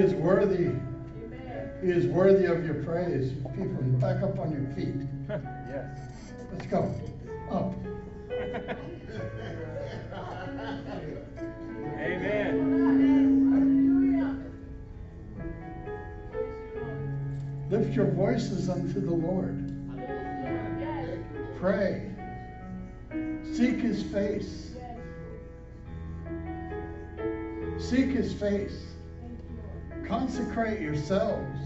is worthy. He is worthy of your praise. People, back up on your feet. yes. Let's go. Up. Amen. Lift your voices unto the Lord. Pray. Seek his face. Seek his face. Consecrate yourselves.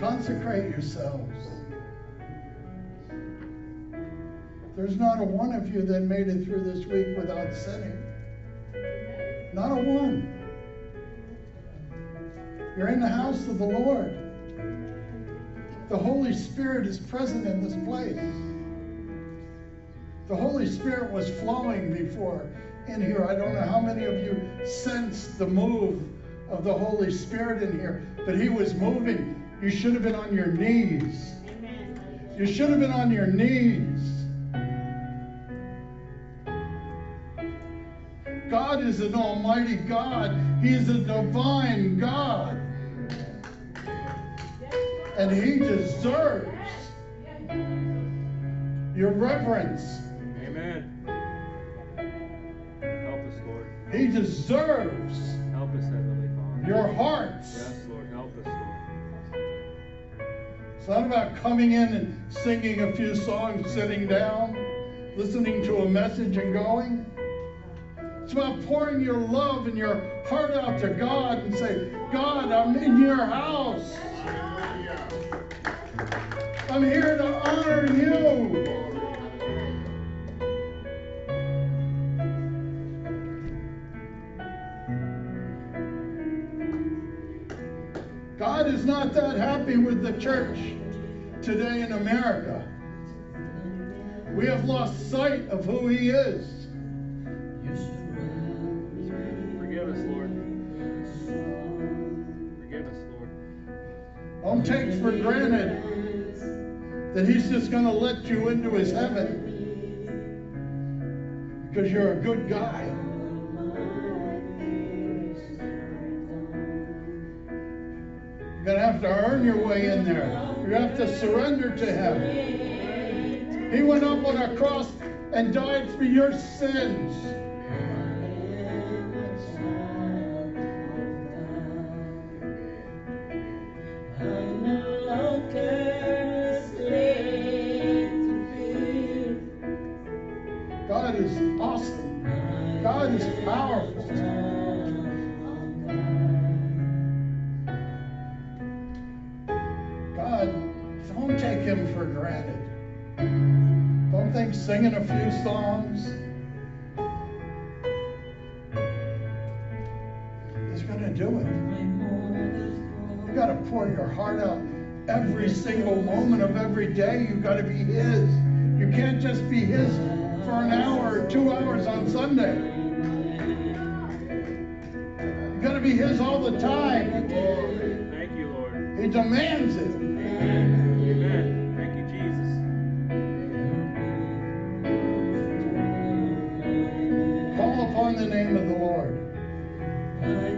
Consecrate yourselves. There's not a one of you that made it through this week without sinning. Not a one. You're in the house of the Lord. The Holy Spirit is present in this place. The Holy Spirit was flowing before in here. I don't know how many of you sensed the move of the Holy Spirit in here, but He was moving. You should have been on your knees. You should have been on your knees. God is an almighty God. He is a divine God. And he deserves your reverence. He deserves Help us, Heavenly Father. your hearts. Yes, Lord. Help us, Lord. It's not about coming in and singing a few songs, sitting down, listening to a message and going. It's about pouring your love and your heart out to God and say, God, I'm in your house. I'm here to honor you. God is not that happy with the church today in America. We have lost sight of who He is. Forgive us, Lord. Forgive us, Lord. Don't take for granted that He's just going to let you into His heaven because you're a good guy. You're going to have to earn your way in there. You have to surrender to Him. He went up on a cross and died for your sins. A few songs is going to do it. You got to pour your heart out every single moment of every day. You got to be his. You can't just be his for an hour or two hours on Sunday. You got to be his all the time. Thank you, Lord. He demands it. Upon the name of the Lord.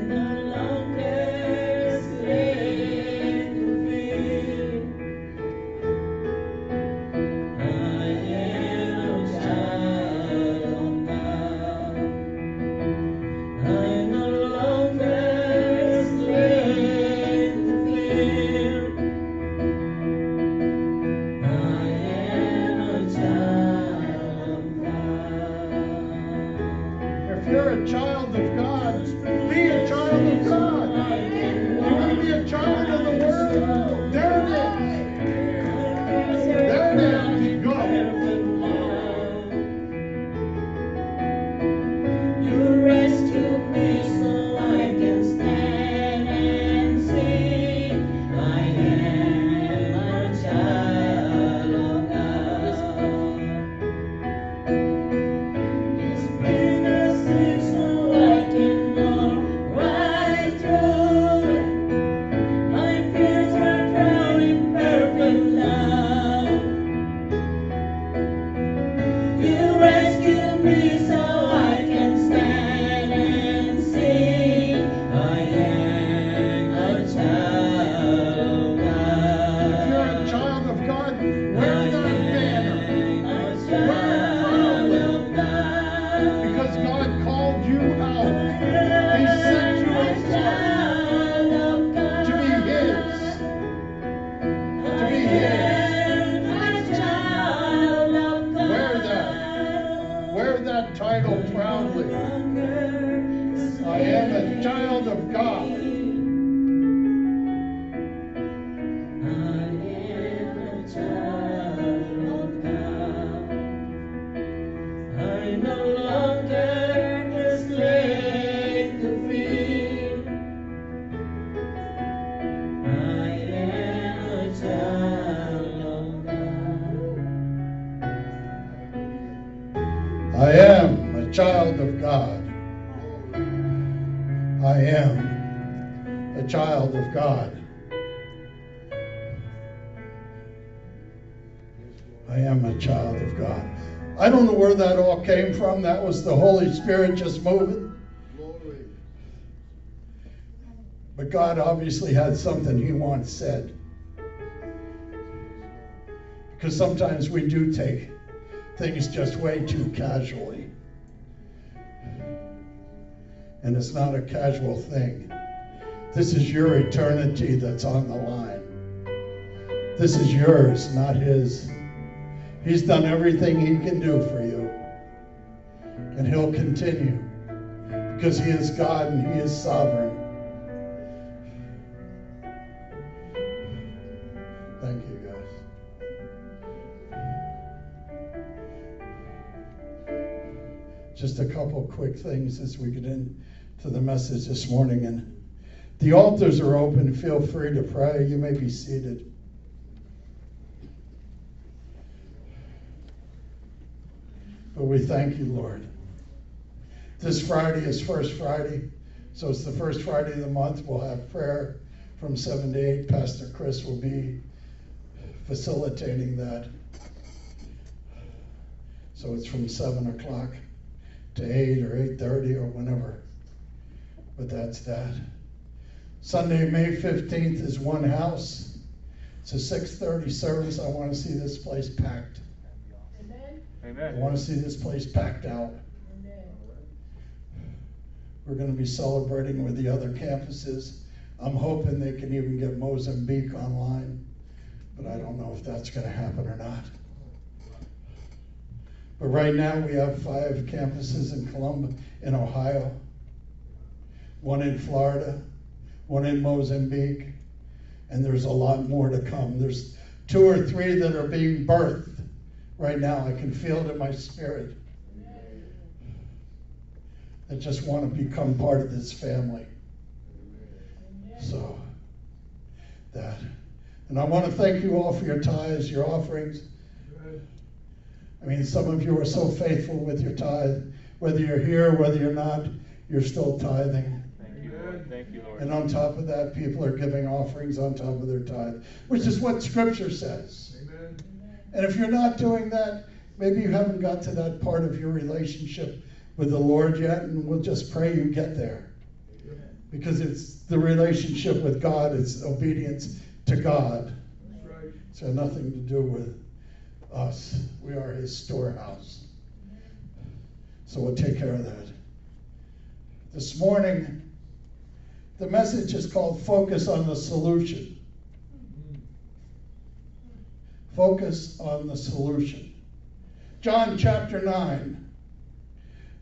Came from. That was the Holy Spirit just moving. But God obviously had something He once said. Because sometimes we do take things just way too casually. And it's not a casual thing. This is your eternity that's on the line. This is yours, not His. He's done everything He can do for you. And He'll continue because He is God and He is sovereign. Thank you, guys. Just a couple quick things as we get into the message this morning. And the altars are open. Feel free to pray. You may be seated. But we thank you, Lord. This Friday is First Friday, so it's the first Friday of the month. We'll have prayer from 7 to 8. Pastor Chris will be facilitating that. So it's from 7 o'clock to 8 or 8.30 or whenever. But that's that. Sunday, May 15th is one house. It's a 6.30 service. I want to see this place packed. Amen. Amen. I want to see this place packed out. We're going to be celebrating with the other campuses. I'm hoping they can even get Mozambique online, but I don't know if that's going to happen or not. But right now we have five campuses in Columbus, in Ohio, one in Florida, one in Mozambique, and there's a lot more to come. There's two or three that are being birthed right now. I can feel it in my spirit. That just want to become part of this family. So, that. And I want to thank you all for your tithes, your offerings. I mean, some of you are so faithful with your tithe. Whether you're here, whether you're not, you're still tithing. Thank you, Lord. Thank you, Lord. And on top of that, people are giving offerings on top of their tithe, which is what Scripture says. Amen. And if you're not doing that, maybe you haven't got to that part of your relationship with the Lord yet, and we'll just pray you get there. Because it's the relationship with God, it's obedience to God. Right. It's got nothing to do with us. We are His storehouse. So we'll take care of that. This morning, the message is called Focus on the Solution. Focus on the solution. John chapter 9.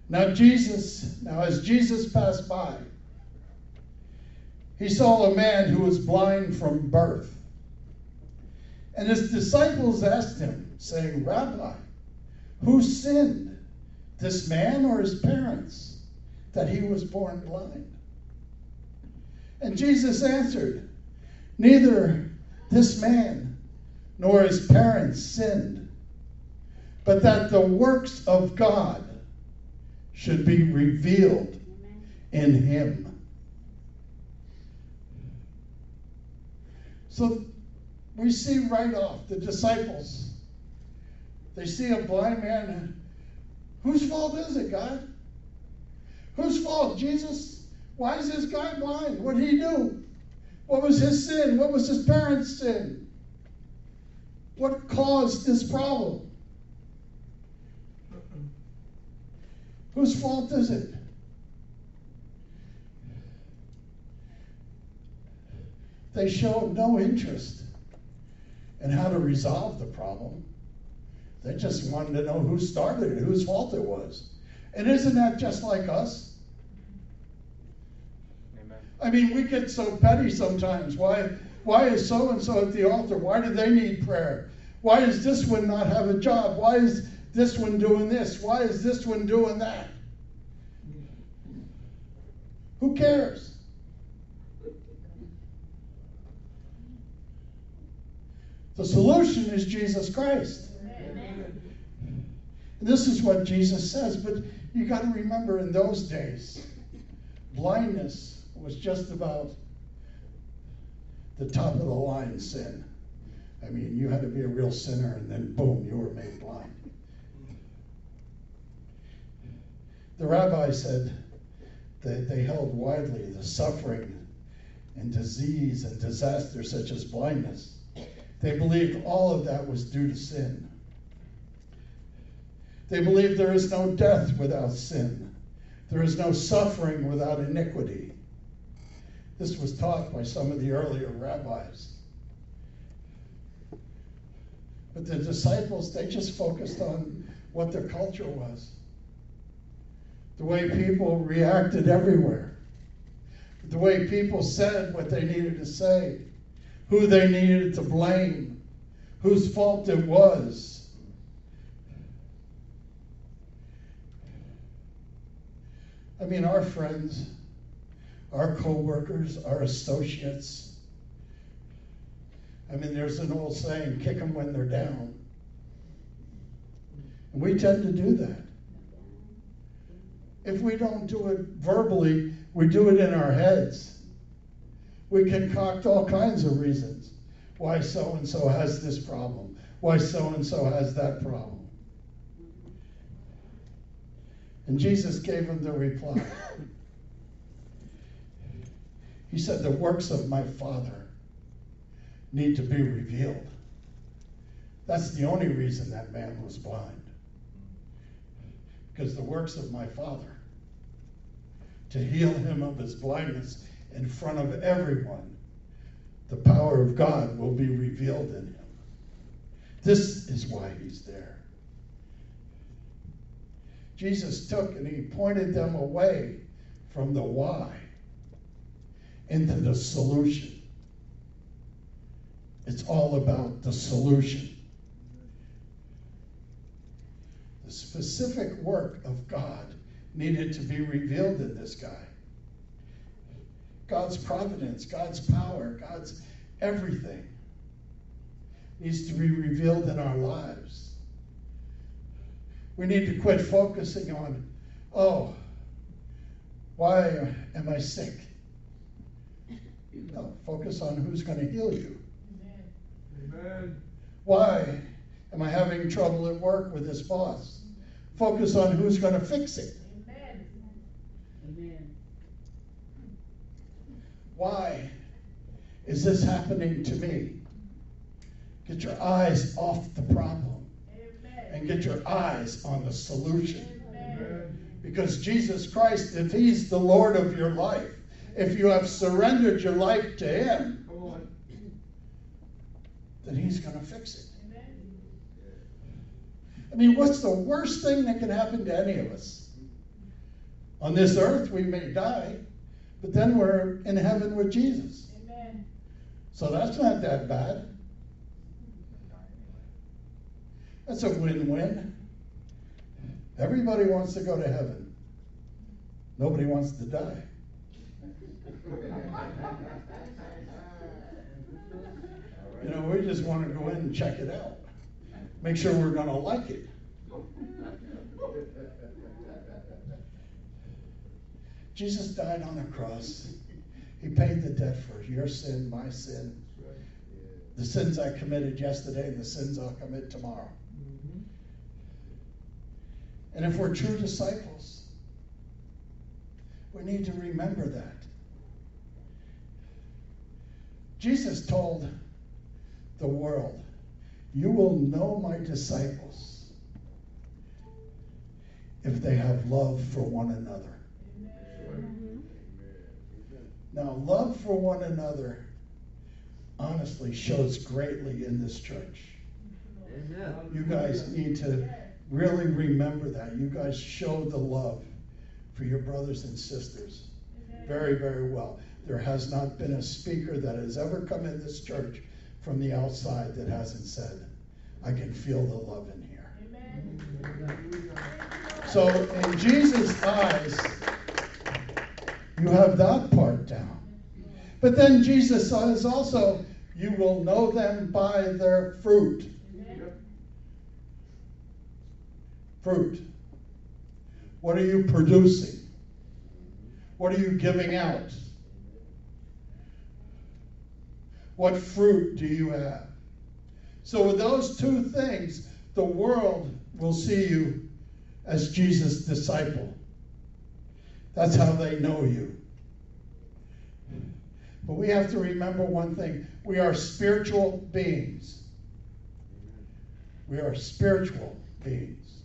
Now, Jesus, now as Jesus passed by, he saw a man who was blind from birth. And his disciples asked him, saying, Rabbi, who sinned, this man or his parents, that he was born blind? And Jesus answered, Neither this man nor his parents sinned, but that the works of God should be revealed in him. So we see right off the disciples. They see a blind man. Whose fault is it, God? Whose fault? Jesus? Why is this guy blind? What did he do? What was his sin? What was his parents' sin? What caused this problem? Whose fault is it? They showed no interest in how to resolve the problem. They just wanted to know who started it, whose fault it was. And isn't that just like us? Amen. I mean, we get so petty sometimes. Why, why is so and so at the altar? Why do they need prayer? Why does this one not have a job? Why is this one doing this? Why is this one doing that? Who cares? The solution is Jesus Christ. And this is what Jesus says, but you got to remember in those days, blindness was just about the top of the line sin. I mean, you had to be a real sinner, and then boom, you were made blind. The rabbi said that they held widely the suffering and disease and disaster such as blindness. They believed all of that was due to sin. They believed there is no death without sin. There is no suffering without iniquity. This was taught by some of the earlier rabbis. But the disciples, they just focused on what their culture was. The way people reacted everywhere. The way people said what they needed to say. Who they needed to blame. Whose fault it was. I mean, our friends, our co workers, our associates, I mean, there's an old saying kick them when they're down. And we tend to do that. If we don't do it verbally, we do it in our heads. We concoct all kinds of reasons why so and so has this problem, why so and so has that problem. And Jesus gave him the reply. He said, The works of my Father need to be revealed. That's the only reason that man was blind. Because the works of my Father, to heal him of his blindness in front of everyone, the power of God will be revealed in him. This is why he's there. Jesus took and he pointed them away from the why into the solution. It's all about the solution. The specific work of God needed to be revealed in this guy. God's providence, God's power, God's everything needs to be revealed in our lives. We need to quit focusing on, oh, why am I sick? No, focus on who's going to heal you. Amen. Why am I having trouble at work with this boss? Focus on who's going to fix it. Amen. Amen. Why is this happening to me? Get your eyes off the problem Amen. and get your eyes on the solution. Amen. Because Jesus Christ, if He's the Lord of your life, if you have surrendered your life to Him, then He's going to fix it. I mean, what's the worst thing that can happen to any of us? On this earth, we may die, but then we're in heaven with Jesus. Amen. So that's not that bad. That's a win win. Everybody wants to go to heaven, nobody wants to die. You know, we just want to go in and check it out. Make sure we're going to like it. Jesus died on the cross. He paid the debt for your sin, my sin, the sins I committed yesterday, and the sins I'll commit tomorrow. Mm-hmm. And if we're true disciples, we need to remember that. Jesus told the world. You will know my disciples if they have love for one another. Amen. Now, love for one another honestly shows greatly in this church. Amen. You guys need to really remember that. You guys show the love for your brothers and sisters very, very well. There has not been a speaker that has ever come in this church from the outside that hasn't said, I can feel the love in here. Amen. So, in Jesus' eyes, you have that part down. But then Jesus says also, you will know them by their fruit. Fruit. What are you producing? What are you giving out? What fruit do you have? So, with those two things, the world will see you as Jesus' disciple. That's how they know you. But we have to remember one thing we are spiritual beings. We are spiritual beings.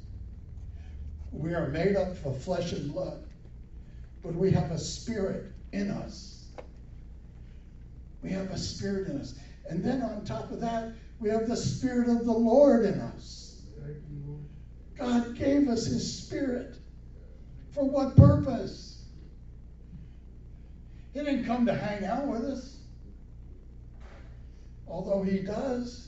We are made up of flesh and blood, but we have a spirit in us. We have a spirit in us. And then on top of that, we have the spirit of the Lord in us. God gave us his spirit. For what purpose? He didn't come to hang out with us. Although he does.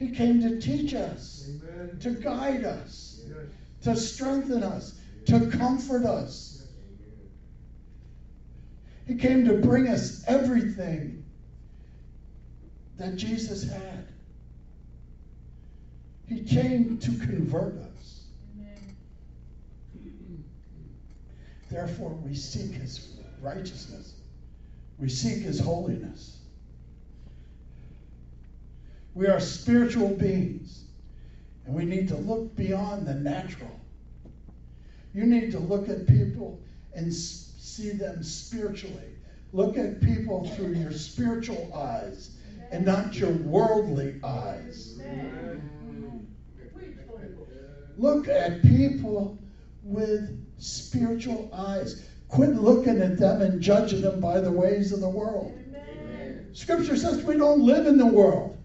He came to teach us, Amen. to guide us, yes. to strengthen us, to comfort us. He came to bring us everything that Jesus had. He came to convert us. Amen. Therefore, we seek his righteousness, we seek his holiness. We are spiritual beings, and we need to look beyond the natural. You need to look at people and see them spiritually. Look at people through your spiritual eyes and not your worldly eyes. Look at people with spiritual eyes. Quit looking at them and judging them by the ways of the world. Scripture says we don't live in the world.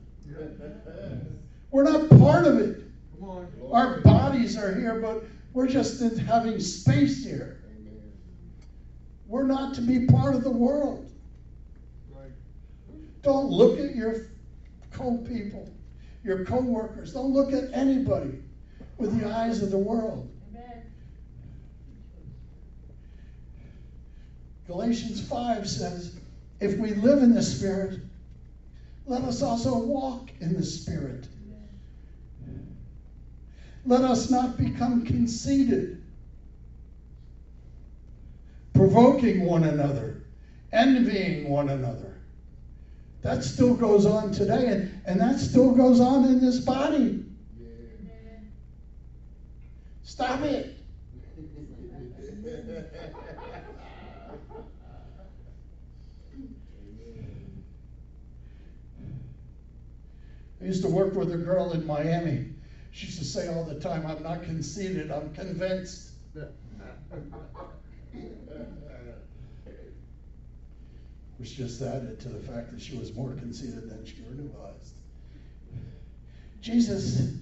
We're not part of it. Our bodies are here, but we're just having space here. We're not to be part of the world. Don't look at your co-people, your co-workers. Don't look at anybody with the eyes of the world. Galatians 5 says, if we live in the Spirit, let us also walk in the Spirit. Let us not become conceited, provoking one another, envying one another. That still goes on today, and, and that still goes on in this body. Stop it. I used to work with a girl in Miami. She used to say all the time, I'm not conceited, I'm convinced. Which just added to the fact that she was more conceited than she realized. Jesus,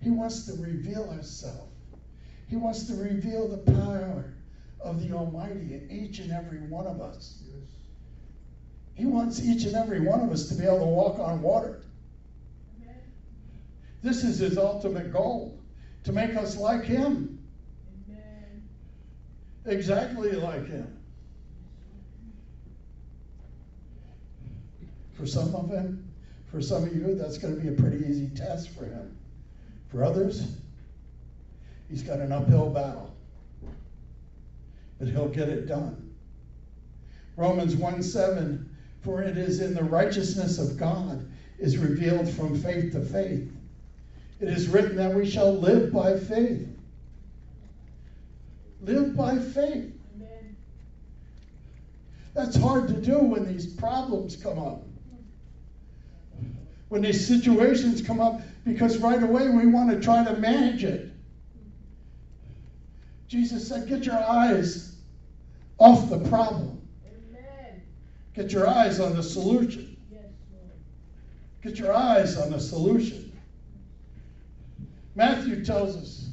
He wants to reveal Himself. He wants to reveal the power of the Almighty in each and every one of us. He wants each and every one of us to be able to walk on water. This is his ultimate goal to make us like him. Amen. Exactly like him. For some of him, for some of you, that's going to be a pretty easy test for him. For others, he's got an uphill battle. But he'll get it done. Romans 1 7, for it is in the righteousness of God is revealed from faith to faith it is written that we shall live by faith. Live by faith. Amen. That's hard to do when these problems come up. When these situations come up, because right away we want to try to manage it. Jesus said, Get your eyes off the problem. Amen. Get your eyes on the solution. Yes, Get your eyes on the solution. Matthew tells us,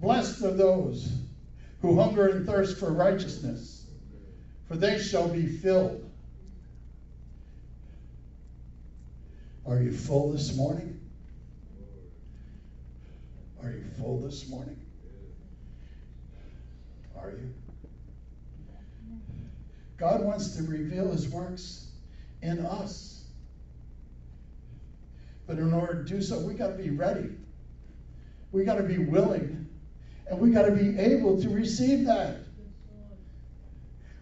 Blessed are those who hunger and thirst for righteousness, for they shall be filled. Are you full this morning? Are you full this morning? Are you? God wants to reveal his works in us. But in order to do so, we got to be ready. We got to be willing and we got to be able to receive that.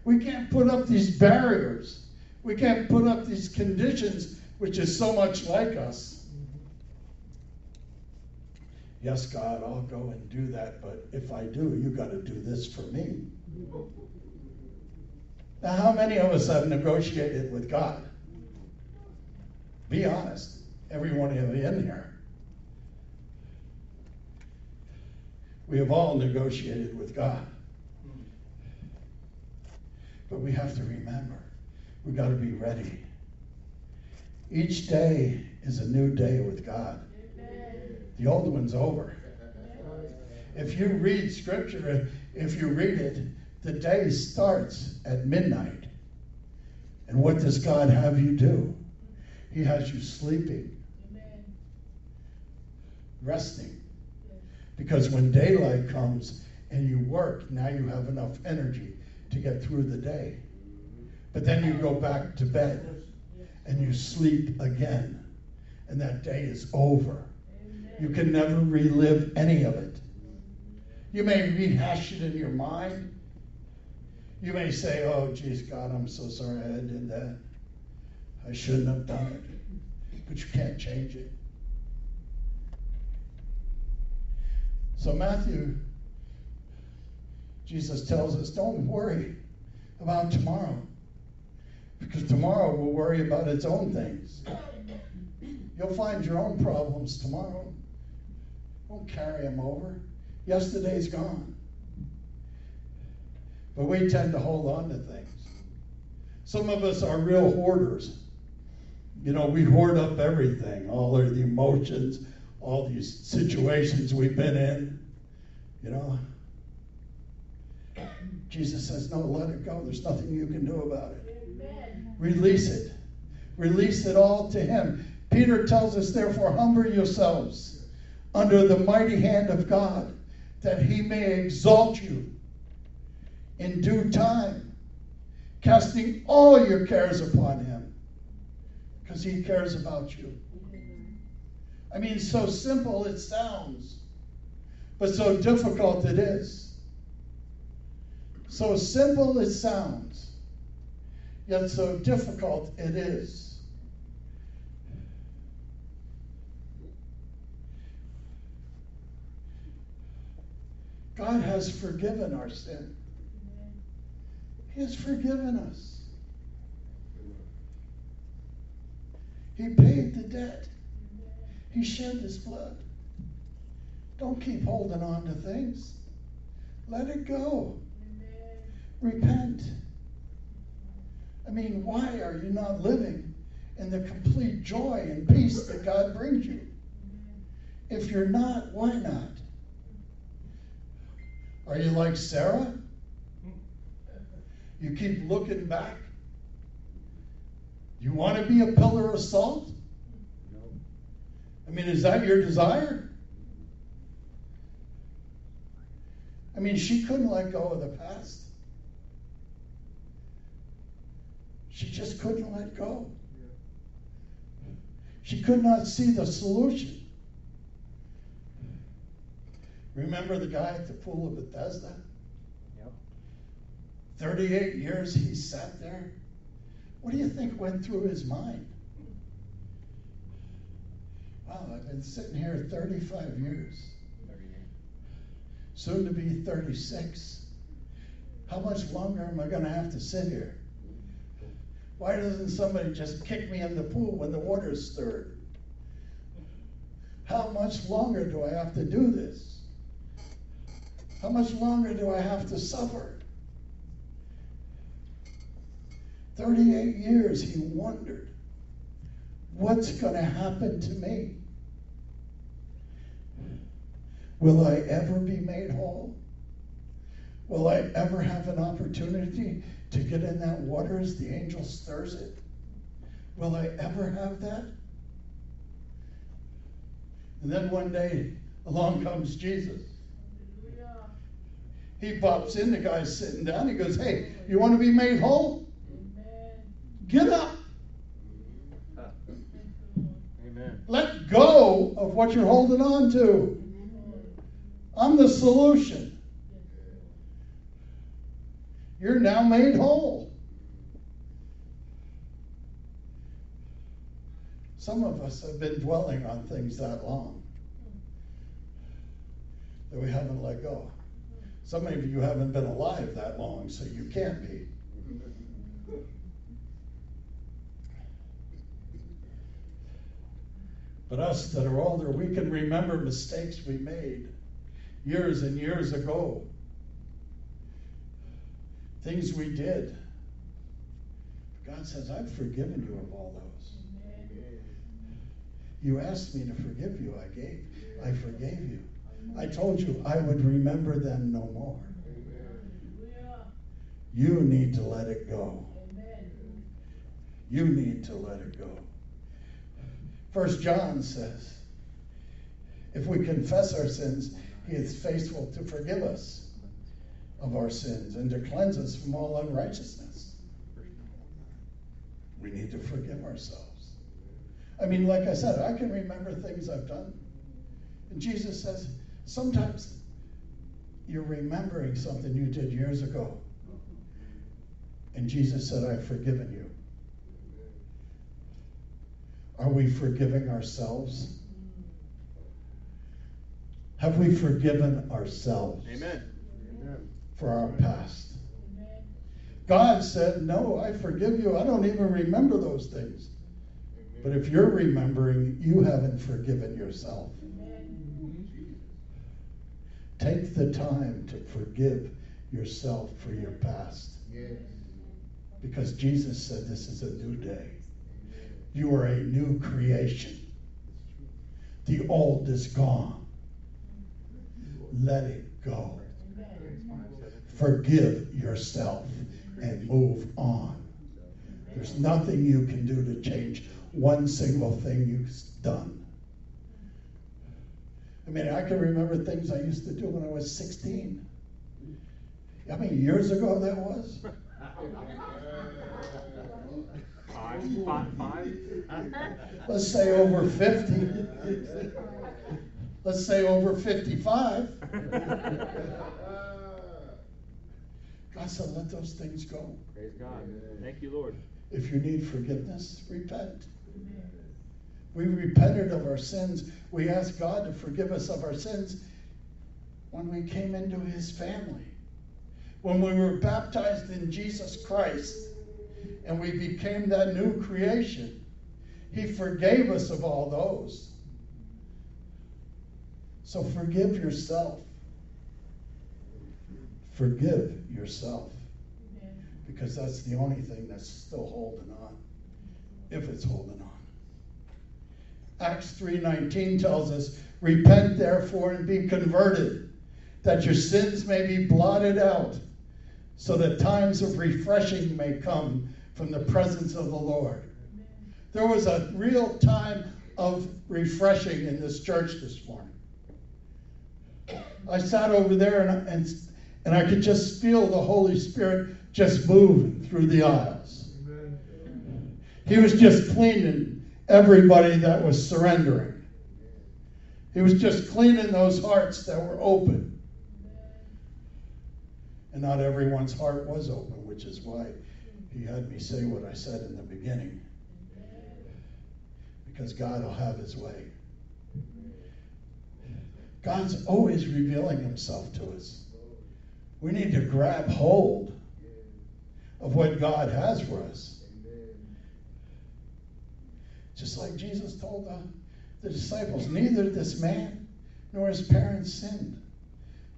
We can't put up these barriers. We can't put up these conditions, which is so much like us. Yes, God, I'll go and do that, but if I do, you got to do this for me. Now, how many of us have negotiated with God? Be honest, every one of you in here. We have all negotiated with God. But we have to remember, we've got to be ready. Each day is a new day with God. The old one's over. If you read scripture, if you read it, the day starts at midnight. And what does God have you do? He has you sleeping, resting. Because when daylight comes and you work, now you have enough energy to get through the day. But then you go back to bed and you sleep again, and that day is over. You can never relive any of it. You may rehash it in your mind. You may say, Oh, geez, God, I'm so sorry I did that. I shouldn't have done it. But you can't change it. So, Matthew, Jesus tells us, Don't worry about tomorrow. Because tomorrow will worry about its own things. You'll find your own problems tomorrow. Won't carry them over. Yesterday's gone. But we tend to hold on to things. Some of us are real hoarders. You know, we hoard up everything, all the emotions, all these situations we've been in. You know, Jesus says, No, let it go. There's nothing you can do about it. Amen. Release it. Release it all to Him. Peter tells us, Therefore, humble yourselves under the mighty hand of God, that He may exalt you in due time, casting all your cares upon Him, because He cares about you. I mean, so simple it sounds, but so difficult it is. So simple it sounds, yet so difficult it is. God has forgiven our sin. He has forgiven us. He paid the debt. He shed his blood. Don't keep holding on to things. Let it go. Repent. I mean, why are you not living in the complete joy and peace that God brings you? If you're not, why not? Are you like Sarah? You keep looking back? You want to be a pillar of salt? I mean, is that your desire? I mean, she couldn't let go of the past. She just couldn't let go. She could not see the solution. Remember the guy at the pool of Bethesda? Yep. 38 years he sat there. What do you think went through his mind? Wow, I've been sitting here 35 years. Soon to be 36. How much longer am I going to have to sit here? Why doesn't somebody just kick me in the pool when the water's stirred? How much longer do I have to do this? How much longer do I have to suffer? 38 years he wondered, what's going to happen to me? Will I ever be made whole? Will I ever have an opportunity to get in that water as the angel stirs it? Will I ever have that? And then one day along comes Jesus. He pops in, the guy's sitting down. He goes, Hey, you want to be made whole? Get up. Amen. Let go of what you're holding on to. I'm the solution. You're now made whole. Some of us have been dwelling on things that long that we haven't let go. Some of you haven't been alive that long, so you can't be. But us that are older, we can remember mistakes we made years and years ago. Things we did. God says, I've forgiven you of all those. You asked me to forgive you, I gave. I forgave you. I told you I would remember them no more. You need to let it go. You need to let it go. First John says, if we confess our sins, he is faithful to forgive us of our sins and to cleanse us from all unrighteousness. We need to forgive ourselves. I mean, like I said, I can remember things I've done. And Jesus says, sometimes you're remembering something you did years ago. And Jesus said, I've forgiven you. Are we forgiving ourselves? Have we forgiven ourselves? Amen. For our past. God said, No, I forgive you. I don't even remember those things. But if you're remembering, you haven't forgiven yourself. Take the time to forgive yourself for your past. Because Jesus said this is a new day. You are a new creation. The old is gone. Let it go. Forgive yourself and move on. There's nothing you can do to change one single thing you've done. I mean, I can remember things I used to do when I was 16. How many years ago that was? Five, five, five. Let's say over 50. Let's say over 55. God said, let those things go. Praise God. Thank you, Lord. If you need forgiveness, repent. We repented of our sins. We asked God to forgive us of our sins when we came into his family. When we were baptized in Jesus Christ and we became that new creation, he forgave us of all those. So forgive yourself. Forgive yourself. Because that's the only thing that's still holding on. If it's holding on. Acts 3:19 tells us, "Repent therefore and be converted, that your sins may be blotted out, so that times of refreshing may come from the presence of the Lord." There was a real time of refreshing in this church this morning. I sat over there and, and, and I could just feel the Holy Spirit just moving through the aisles. He was just cleaning everybody that was surrendering. He was just cleaning those hearts that were open. And not everyone's heart was open, which is why he had me say what I said in the beginning. Because God will have his way. God's always revealing himself to us. We need to grab hold of what God has for us. Just like Jesus told the, the disciples, neither this man nor his parents sinned,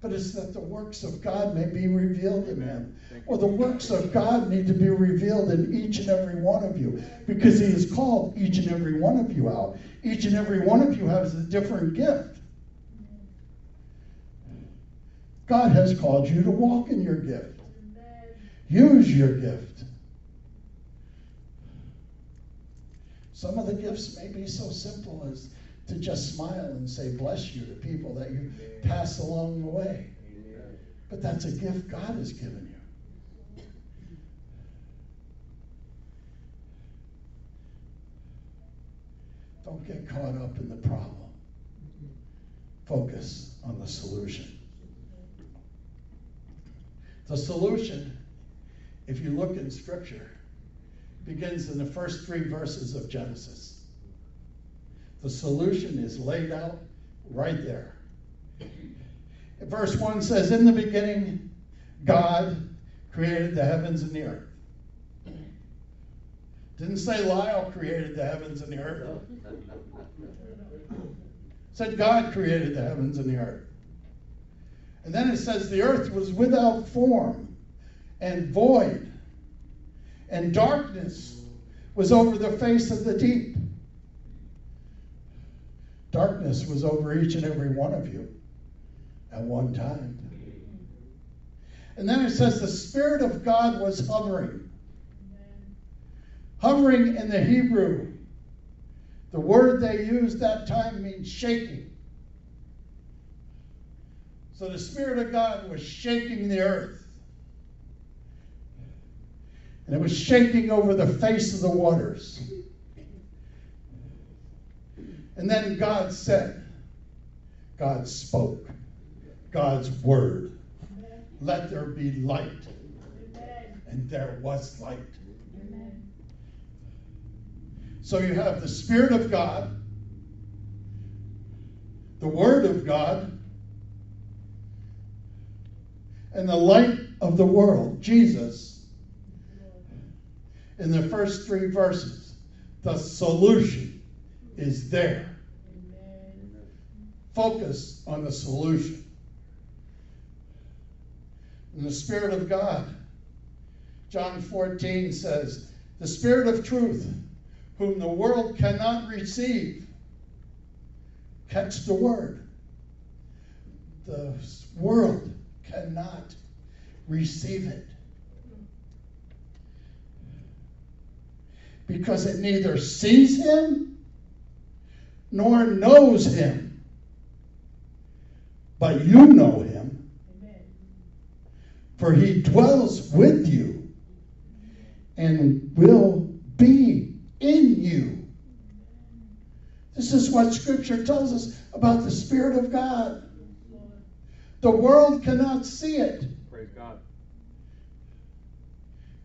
but it's that the works of God may be revealed in him. Or the works of God need to be revealed in each and every one of you because he has called each and every one of you out. Each and every one of you has a different gift. God has called you to walk in your gift. Use your gift. Some of the gifts may be so simple as to just smile and say bless you to people that you pass along the way. But that's a gift God has given you. Don't get caught up in the problem. Focus on the solution. The solution, if you look in Scripture, begins in the first three verses of Genesis. The solution is laid out right there. Verse 1 says, In the beginning, God created the heavens and the earth. Didn't say Lyle created the heavens and the earth. said God created the heavens and the earth. And then it says the earth was without form and void, and darkness was over the face of the deep. Darkness was over each and every one of you at one time. And then it says the Spirit of God was hovering. Hovering in the Hebrew, the word they used that time means shaking. So the Spirit of God was shaking the earth. And it was shaking over the face of the waters. And then God said, God spoke, God's word. Let there be light. And there was light. So you have the Spirit of God, the Word of God, and the light of the world, Jesus, in the first three verses. The solution is there. Focus on the solution. And the Spirit of God. John 14 says, The Spirit of truth whom the world cannot receive. Catch the word. The world cannot receive it. Because it neither sees him nor knows him. But you know him. For he dwells with you and will be in you. This is what Scripture tells us about the Spirit of God. The world cannot see it. Praise God.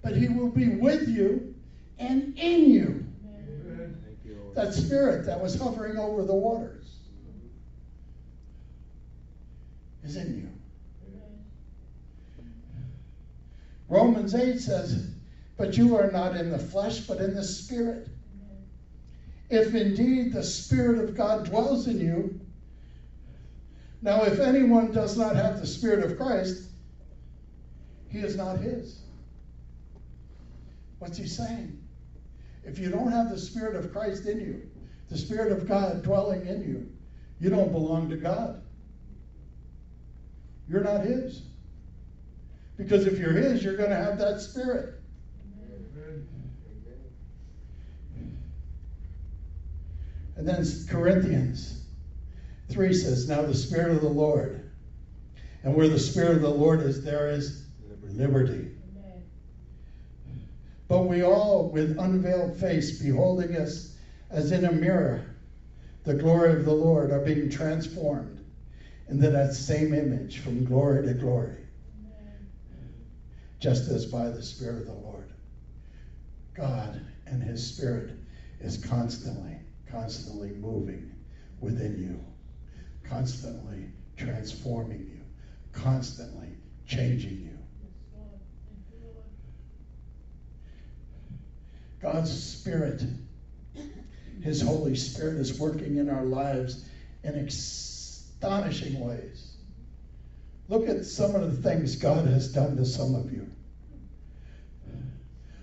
But He will be with you and in you. That Spirit that was hovering over the waters is in you. Romans 8 says, but you are not in the flesh, but in the Spirit. If indeed the Spirit of God dwells in you, now if anyone does not have the Spirit of Christ, he is not his. What's he saying? If you don't have the Spirit of Christ in you, the Spirit of God dwelling in you, you don't belong to God. You're not his. Because if you're his, you're going to have that Spirit. And then Corinthians 3 says, Now the Spirit of the Lord, and where the Spirit of the Lord is, there is liberty. But we all, with unveiled face, beholding us as in a mirror, the glory of the Lord, are being transformed into that same image from glory to glory, just as by the Spirit of the Lord. God and His Spirit is constantly constantly moving within you, constantly transforming you, constantly changing you. God's Spirit, His Holy Spirit, is working in our lives in astonishing ways. Look at some of the things God has done to some of you.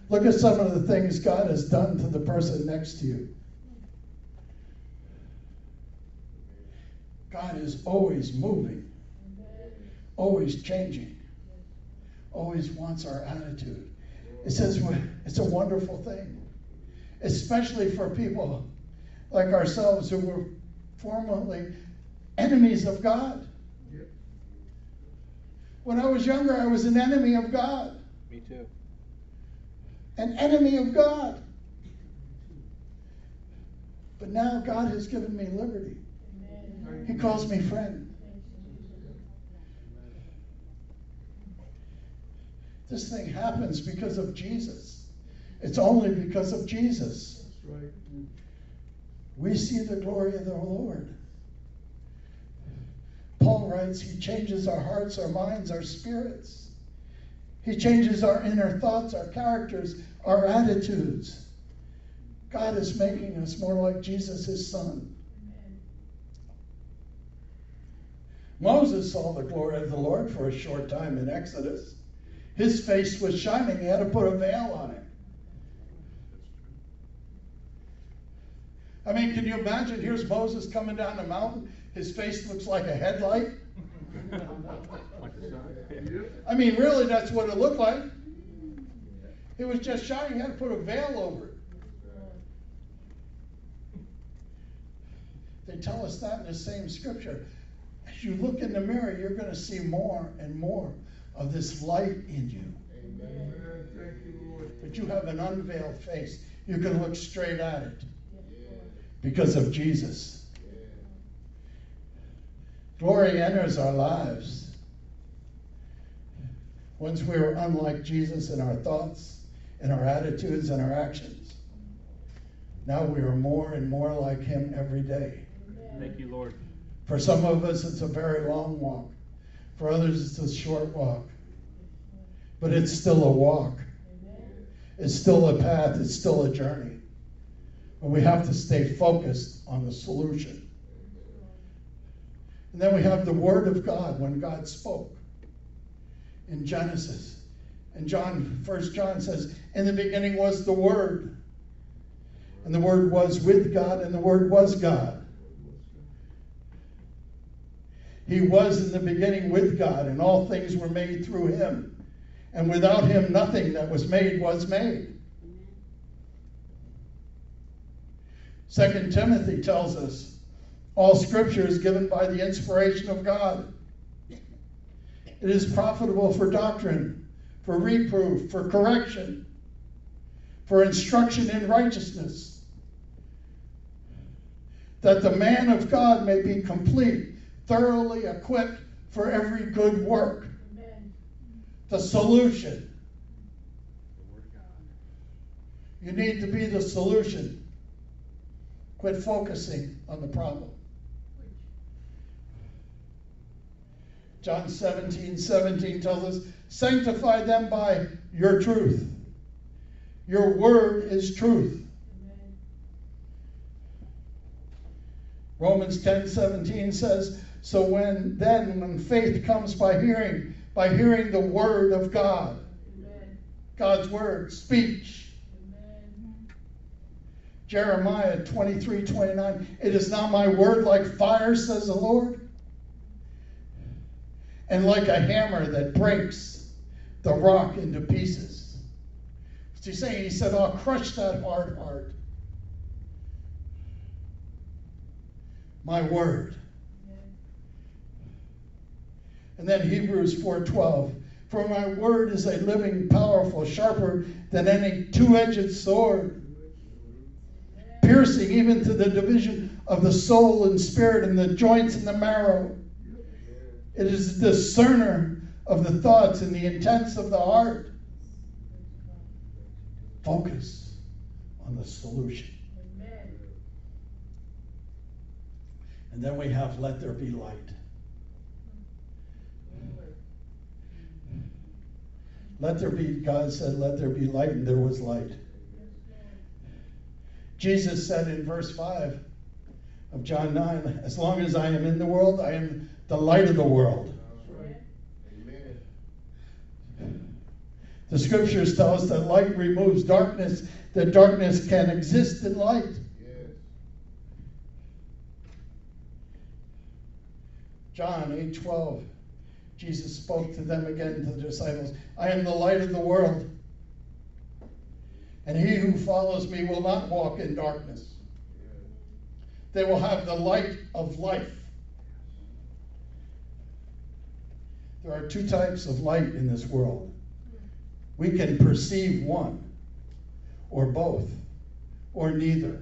Look at some of the things God has done to the person next to you. God is always moving, always changing, always wants our attitude. It says it's a wonderful thing, especially for people like ourselves who were formerly enemies of God. When I was younger, I was an enemy of God. Me too. An enemy of God. But now God has given me liberty. He calls me friend. This thing happens because of Jesus. It's only because of Jesus. Right. We see the glory of the Lord. Paul writes, He changes our hearts, our minds, our spirits. He changes our inner thoughts, our characters, our attitudes. God is making us more like Jesus, his son. Moses saw the glory of the Lord for a short time in Exodus. His face was shining, he had to put a veil on it. I mean, can you imagine? Here's Moses coming down the mountain. His face looks like a headlight. I mean, really, that's what it looked like. It was just shining. He had to put a veil over it. They tell us that in the same scripture. As you look in the mirror, you're going to see more and more of this light in you. Amen. Thank you, Lord. But you have an unveiled face. You can look straight at it because of Jesus. Glory enters our lives once we are unlike Jesus in our thoughts, in our attitudes, and our actions. Now we are more and more like Him every day. Thank you, Lord. For some of us, it's a very long walk. For others, it's a short walk. But it's still a walk. It's still a path. It's still a journey. But we have to stay focused on the solution. And then we have the Word of God when God spoke in Genesis. And John, First John says, In the beginning was the Word. And the Word was with God, and the Word was God. He was in the beginning with God, and all things were made through him. And without him, nothing that was made was made. Second Timothy tells us all scripture is given by the inspiration of God. It is profitable for doctrine, for reproof, for correction, for instruction in righteousness, that the man of God may be complete thoroughly equipped for every good work. Amen. The solution. You need to be the solution. Quit focusing on the problem. John 17, 17 tells us, sanctify them by your truth. Your word is truth. Romans 10, 17 says, so when then when faith comes by hearing, by hearing the word of God, Amen. God's word, speech. Amen. Jeremiah 23, 29. It is not my word like fire, says the Lord, and like a hammer that breaks the rock into pieces. What's he saying? He said, I'll crush that hard heart. My word. And then Hebrews 4:12. For my word is a living, powerful, sharper than any two-edged sword, piercing even to the division of the soul and spirit and the joints and the marrow. It is a discerner of the thoughts and the intents of the heart. Focus on the solution. And then we have let there be light. Let there be, God said, let there be light, and there was light. Jesus said in verse 5 of John 9, as long as I am in the world, I am the light of the world. The scriptures tell us that light removes darkness, that darkness can exist in light. John 8 12. Jesus spoke to them again, to the disciples I am the light of the world. And he who follows me will not walk in darkness. They will have the light of life. There are two types of light in this world. We can perceive one, or both, or neither.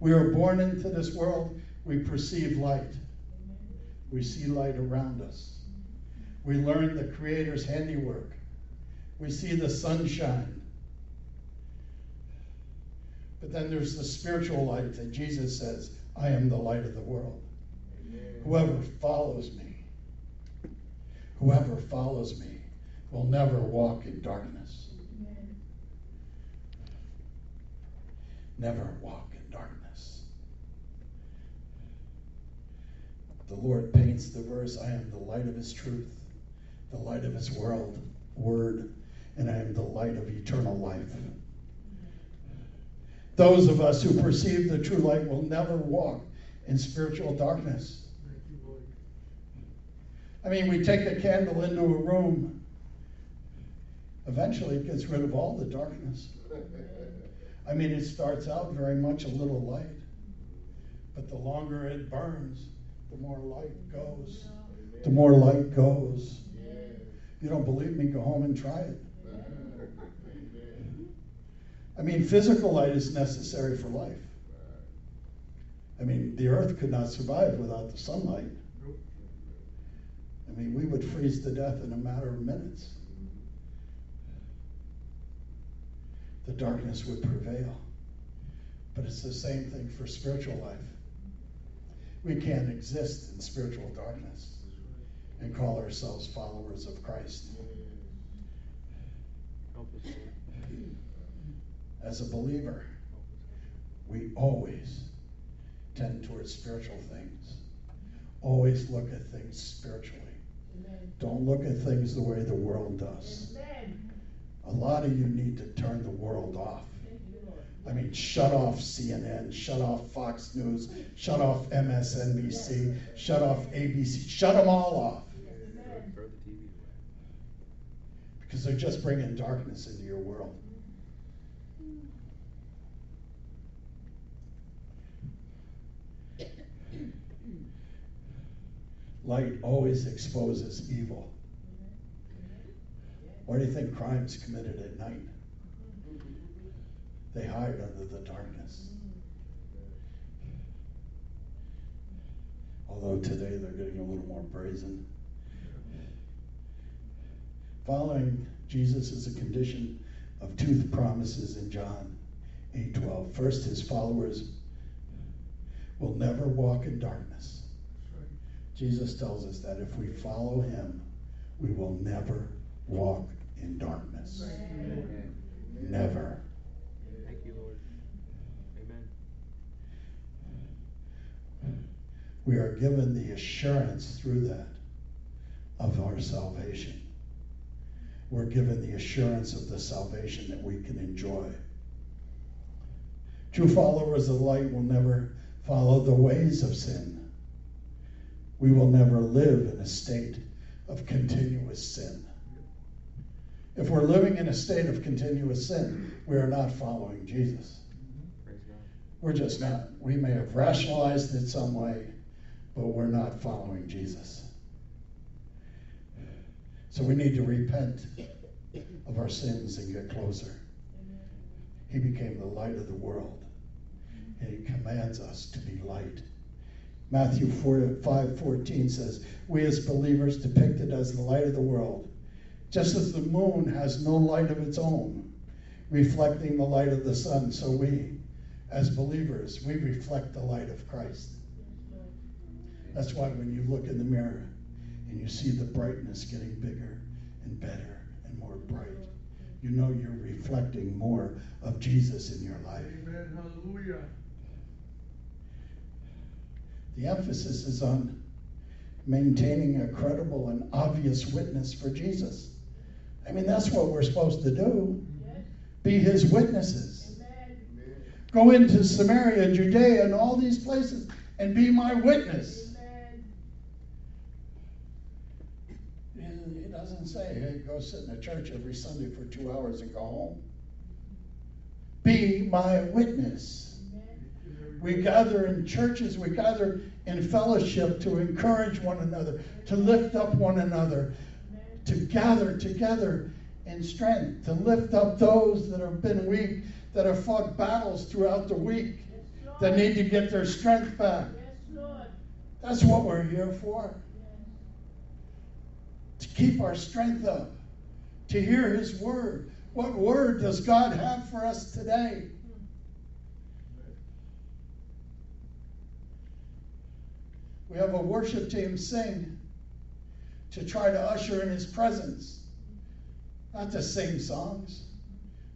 We are born into this world, we perceive light we see light around us. We learn the Creator's handiwork. We see the sunshine. But then there's the spiritual light that Jesus says, I am the light of the world. Whoever follows me, whoever follows me will never walk in darkness. Never walk in darkness. The Lord paints the verse I am the light of his truth, the light of his world, word, and I am the light of eternal life. Those of us who perceive the true light will never walk in spiritual darkness. I mean, we take a candle into a room, eventually it gets rid of all the darkness. I mean, it starts out very much a little light, but the longer it burns, the more light goes. The more light goes. You don't believe me? Go home and try it. I mean, physical light is necessary for life. I mean, the earth could not survive without the sunlight. I mean, we would freeze to death in a matter of minutes. The darkness would prevail. But it's the same thing for spiritual life. We can't exist in spiritual darkness and call ourselves followers of Christ. As a believer, we always tend towards spiritual things. Always look at things spiritually. Don't look at things the way the world does. A lot of you need to turn the world off. I mean, shut off CNN, shut off Fox News, shut off MSNBC, shut off ABC, shut them all off. Because they're just bringing darkness into your world. Light always exposes evil. Why do you think crime's committed at night? They hide under the darkness. Although today they're getting a little more brazen. Following Jesus is a condition of two promises in John 8:12. First, his followers will never walk in darkness. Jesus tells us that if we follow him, we will never walk in darkness. Never. Thank you, Lord. Amen. We are given the assurance through that of our salvation. We're given the assurance of the salvation that we can enjoy. True followers of light will never follow the ways of sin we will never live in a state of continuous sin. If we're living in a state of continuous sin, we are not following Jesus. We're just not. We may have rationalized it some way, but we're not following Jesus. So we need to repent of our sins and get closer. He became the light of the world, and He commands us to be light Matthew 4, 5 14 says, We as believers depicted as the light of the world, just as the moon has no light of its own, reflecting the light of the sun, so we, as believers, we reflect the light of Christ. That's why when you look in the mirror and you see the brightness getting bigger and better and more bright, you know you're reflecting more of Jesus in your life. Amen. Hallelujah. The emphasis is on maintaining a credible and obvious witness for Jesus. I mean, that's what we're supposed to do be his witnesses. Go into Samaria, and Judea, and all these places and be my witness. He doesn't say, hey, go sit in a church every Sunday for two hours and go home. Be my witness. We gather in churches, we gather in fellowship to encourage one another, to lift up one another, to gather together in strength, to lift up those that have been weak, that have fought battles throughout the week, that need to get their strength back. That's what we're here for. Keep our strength up, to hear His word. What word does God have for us today? We have a worship team sing to try to usher in His presence, not to sing songs.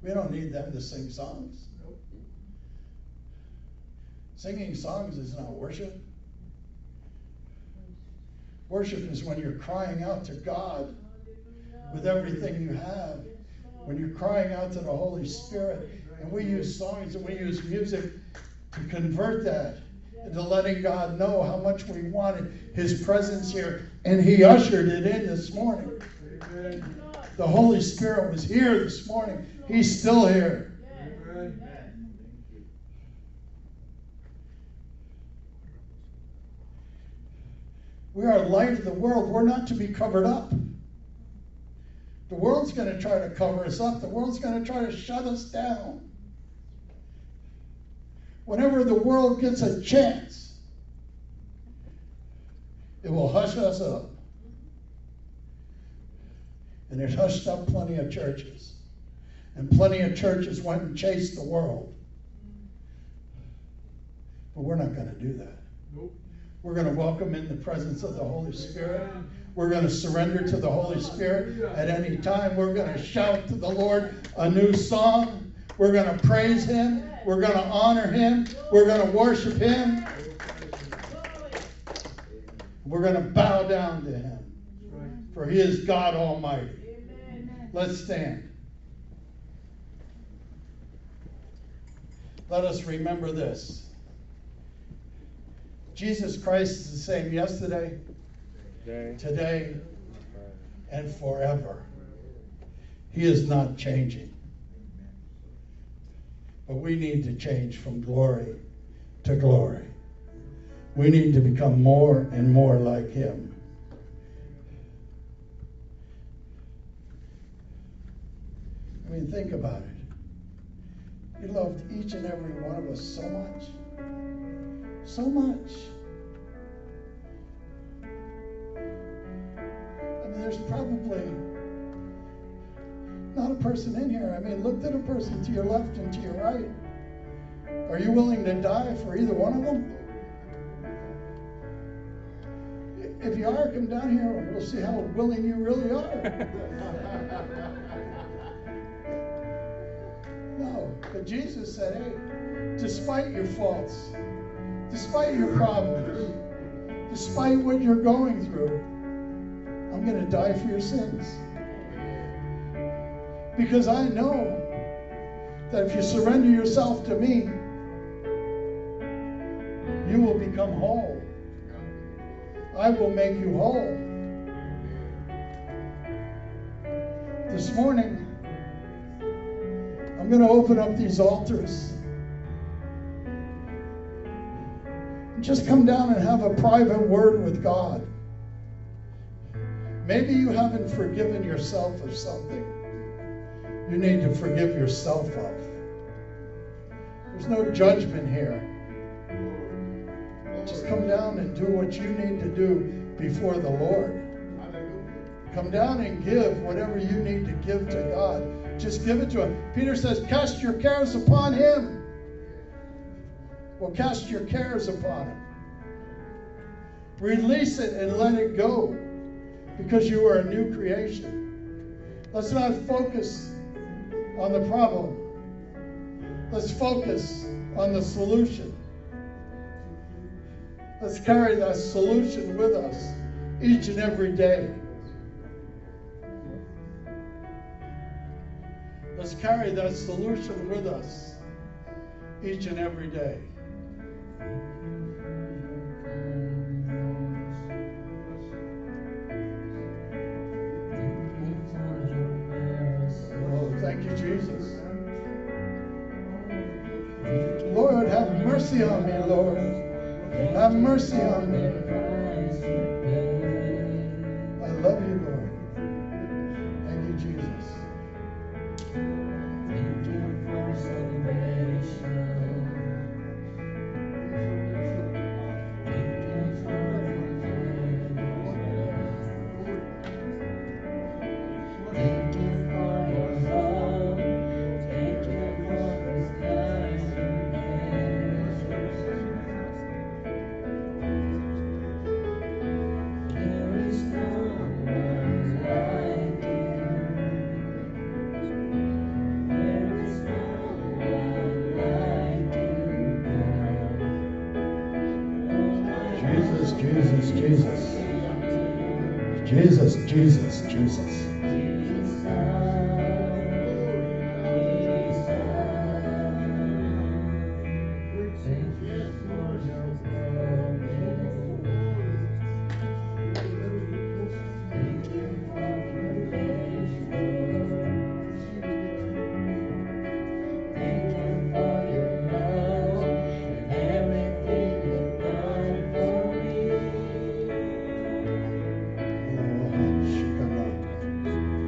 We don't need them to sing songs. Singing songs is not worship. Worship is when you're crying out to God with everything you have. When you're crying out to the Holy Spirit. And we use songs and we use music to convert that into letting God know how much we wanted His presence here. And He ushered it in this morning. The Holy Spirit was here this morning. He's still here. We are light of the world. We're not to be covered up. The world's going to try to cover us up. The world's going to try to shut us down. Whenever the world gets a chance, it will hush us up. And it hushed up plenty of churches. And plenty of churches went and chased the world. But we're not going to do that. Nope. We're going to welcome in the presence of the Holy Spirit. We're going to surrender to the Holy Spirit at any time. We're going to shout to the Lord a new song. We're going to praise Him. We're going to honor Him. We're going to worship Him. We're going to bow down to Him. For He is God Almighty. Let's stand. Let us remember this. Jesus Christ is the same yesterday, today, and forever. He is not changing. But we need to change from glory to glory. We need to become more and more like Him. I mean, think about it. He loved each and every one of us so much. So much. I mean, there's probably not a person in here. I mean, look at a person to your left and to your right. Are you willing to die for either one of them? If you are, come down here and we'll see how willing you really are. no, but Jesus said, hey, despite your faults, despite your problems, despite what you're going through, I'm going to die for your sins. Because I know that if you surrender yourself to me, you will become whole. I will make you whole. This morning, I'm going to open up these altars. Just come down and have a private word with God. Maybe you haven't forgiven yourself of something you need to forgive yourself of. There's no judgment here. Just come down and do what you need to do before the Lord. Come down and give whatever you need to give to God. Just give it to Him. Peter says, Cast your cares upon Him. Well, cast your cares upon Him. Release it and let it go because you are a new creation. Let's not focus on the problem. Let's focus on the solution. Let's carry that solution with us each and every day. Let's carry that solution with us each and every day. Mm-hmm.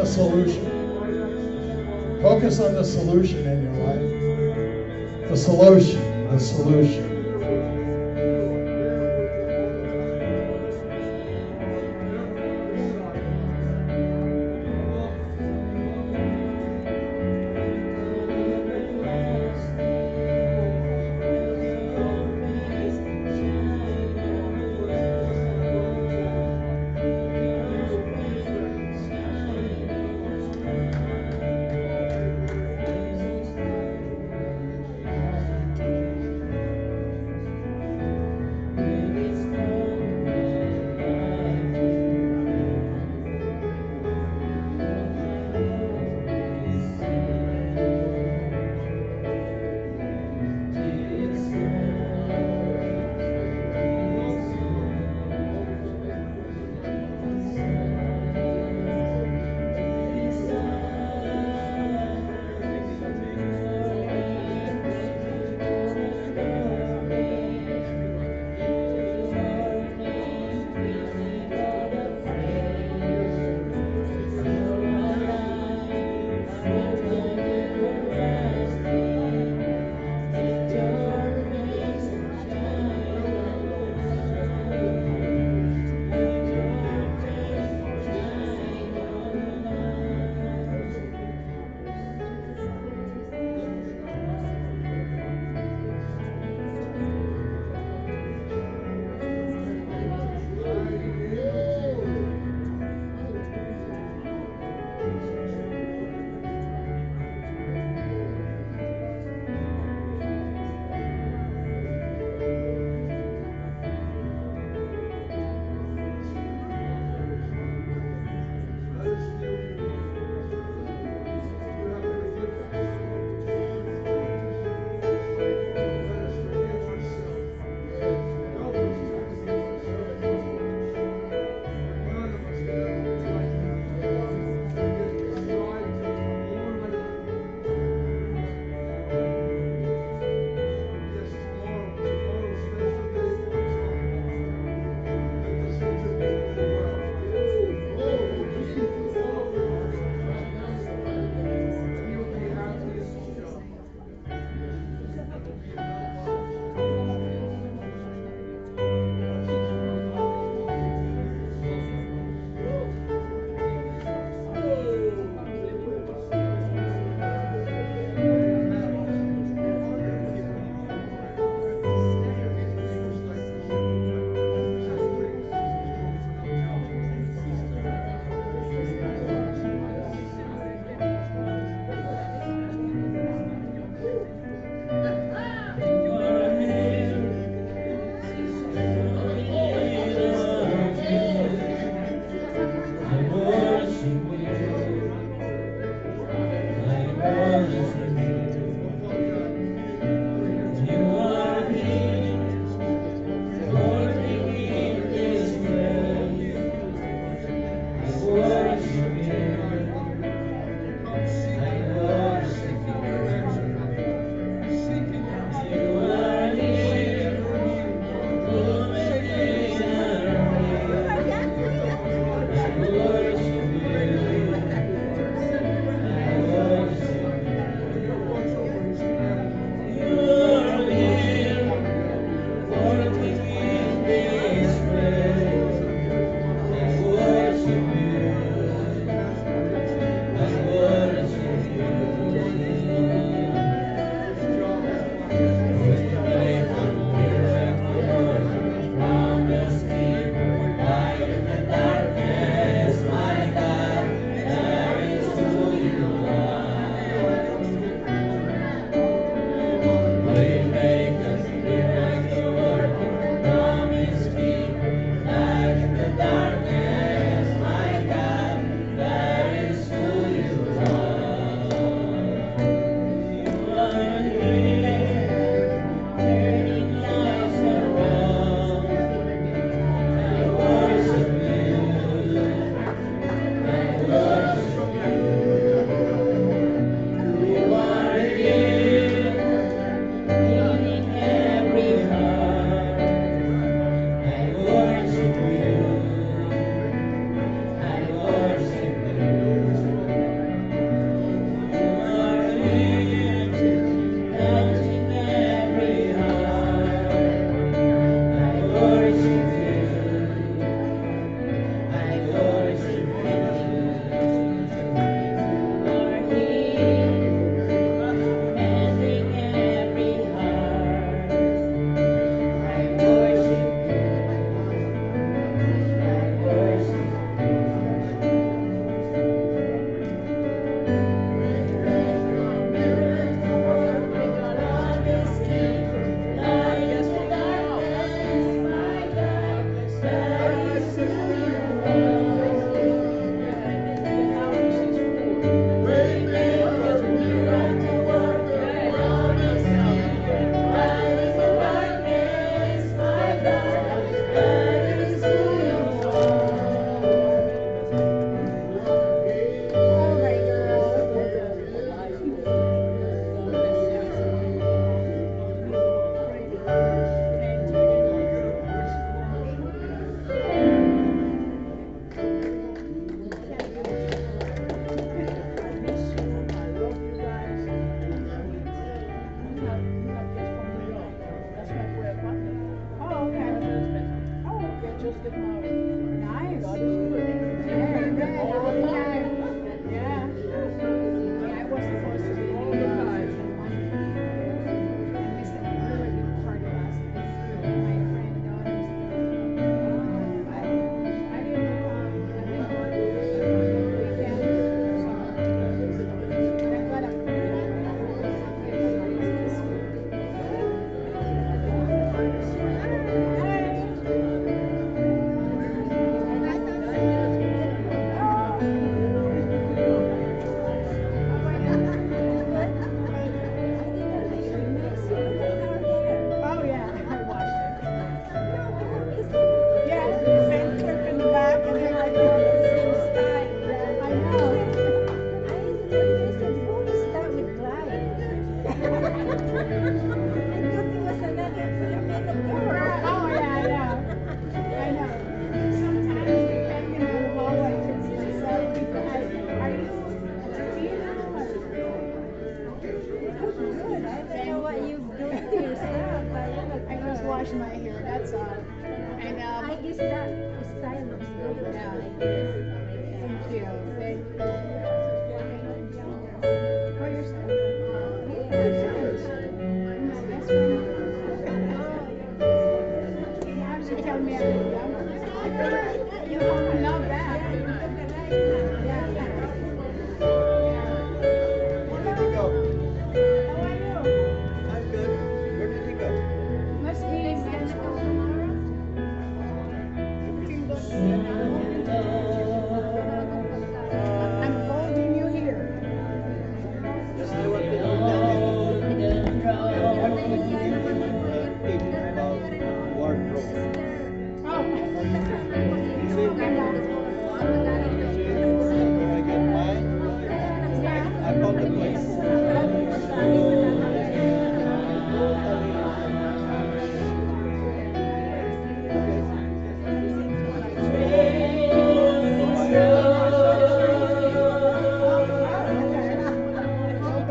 the solution. Focus on the solution in your life. The solution, the solution.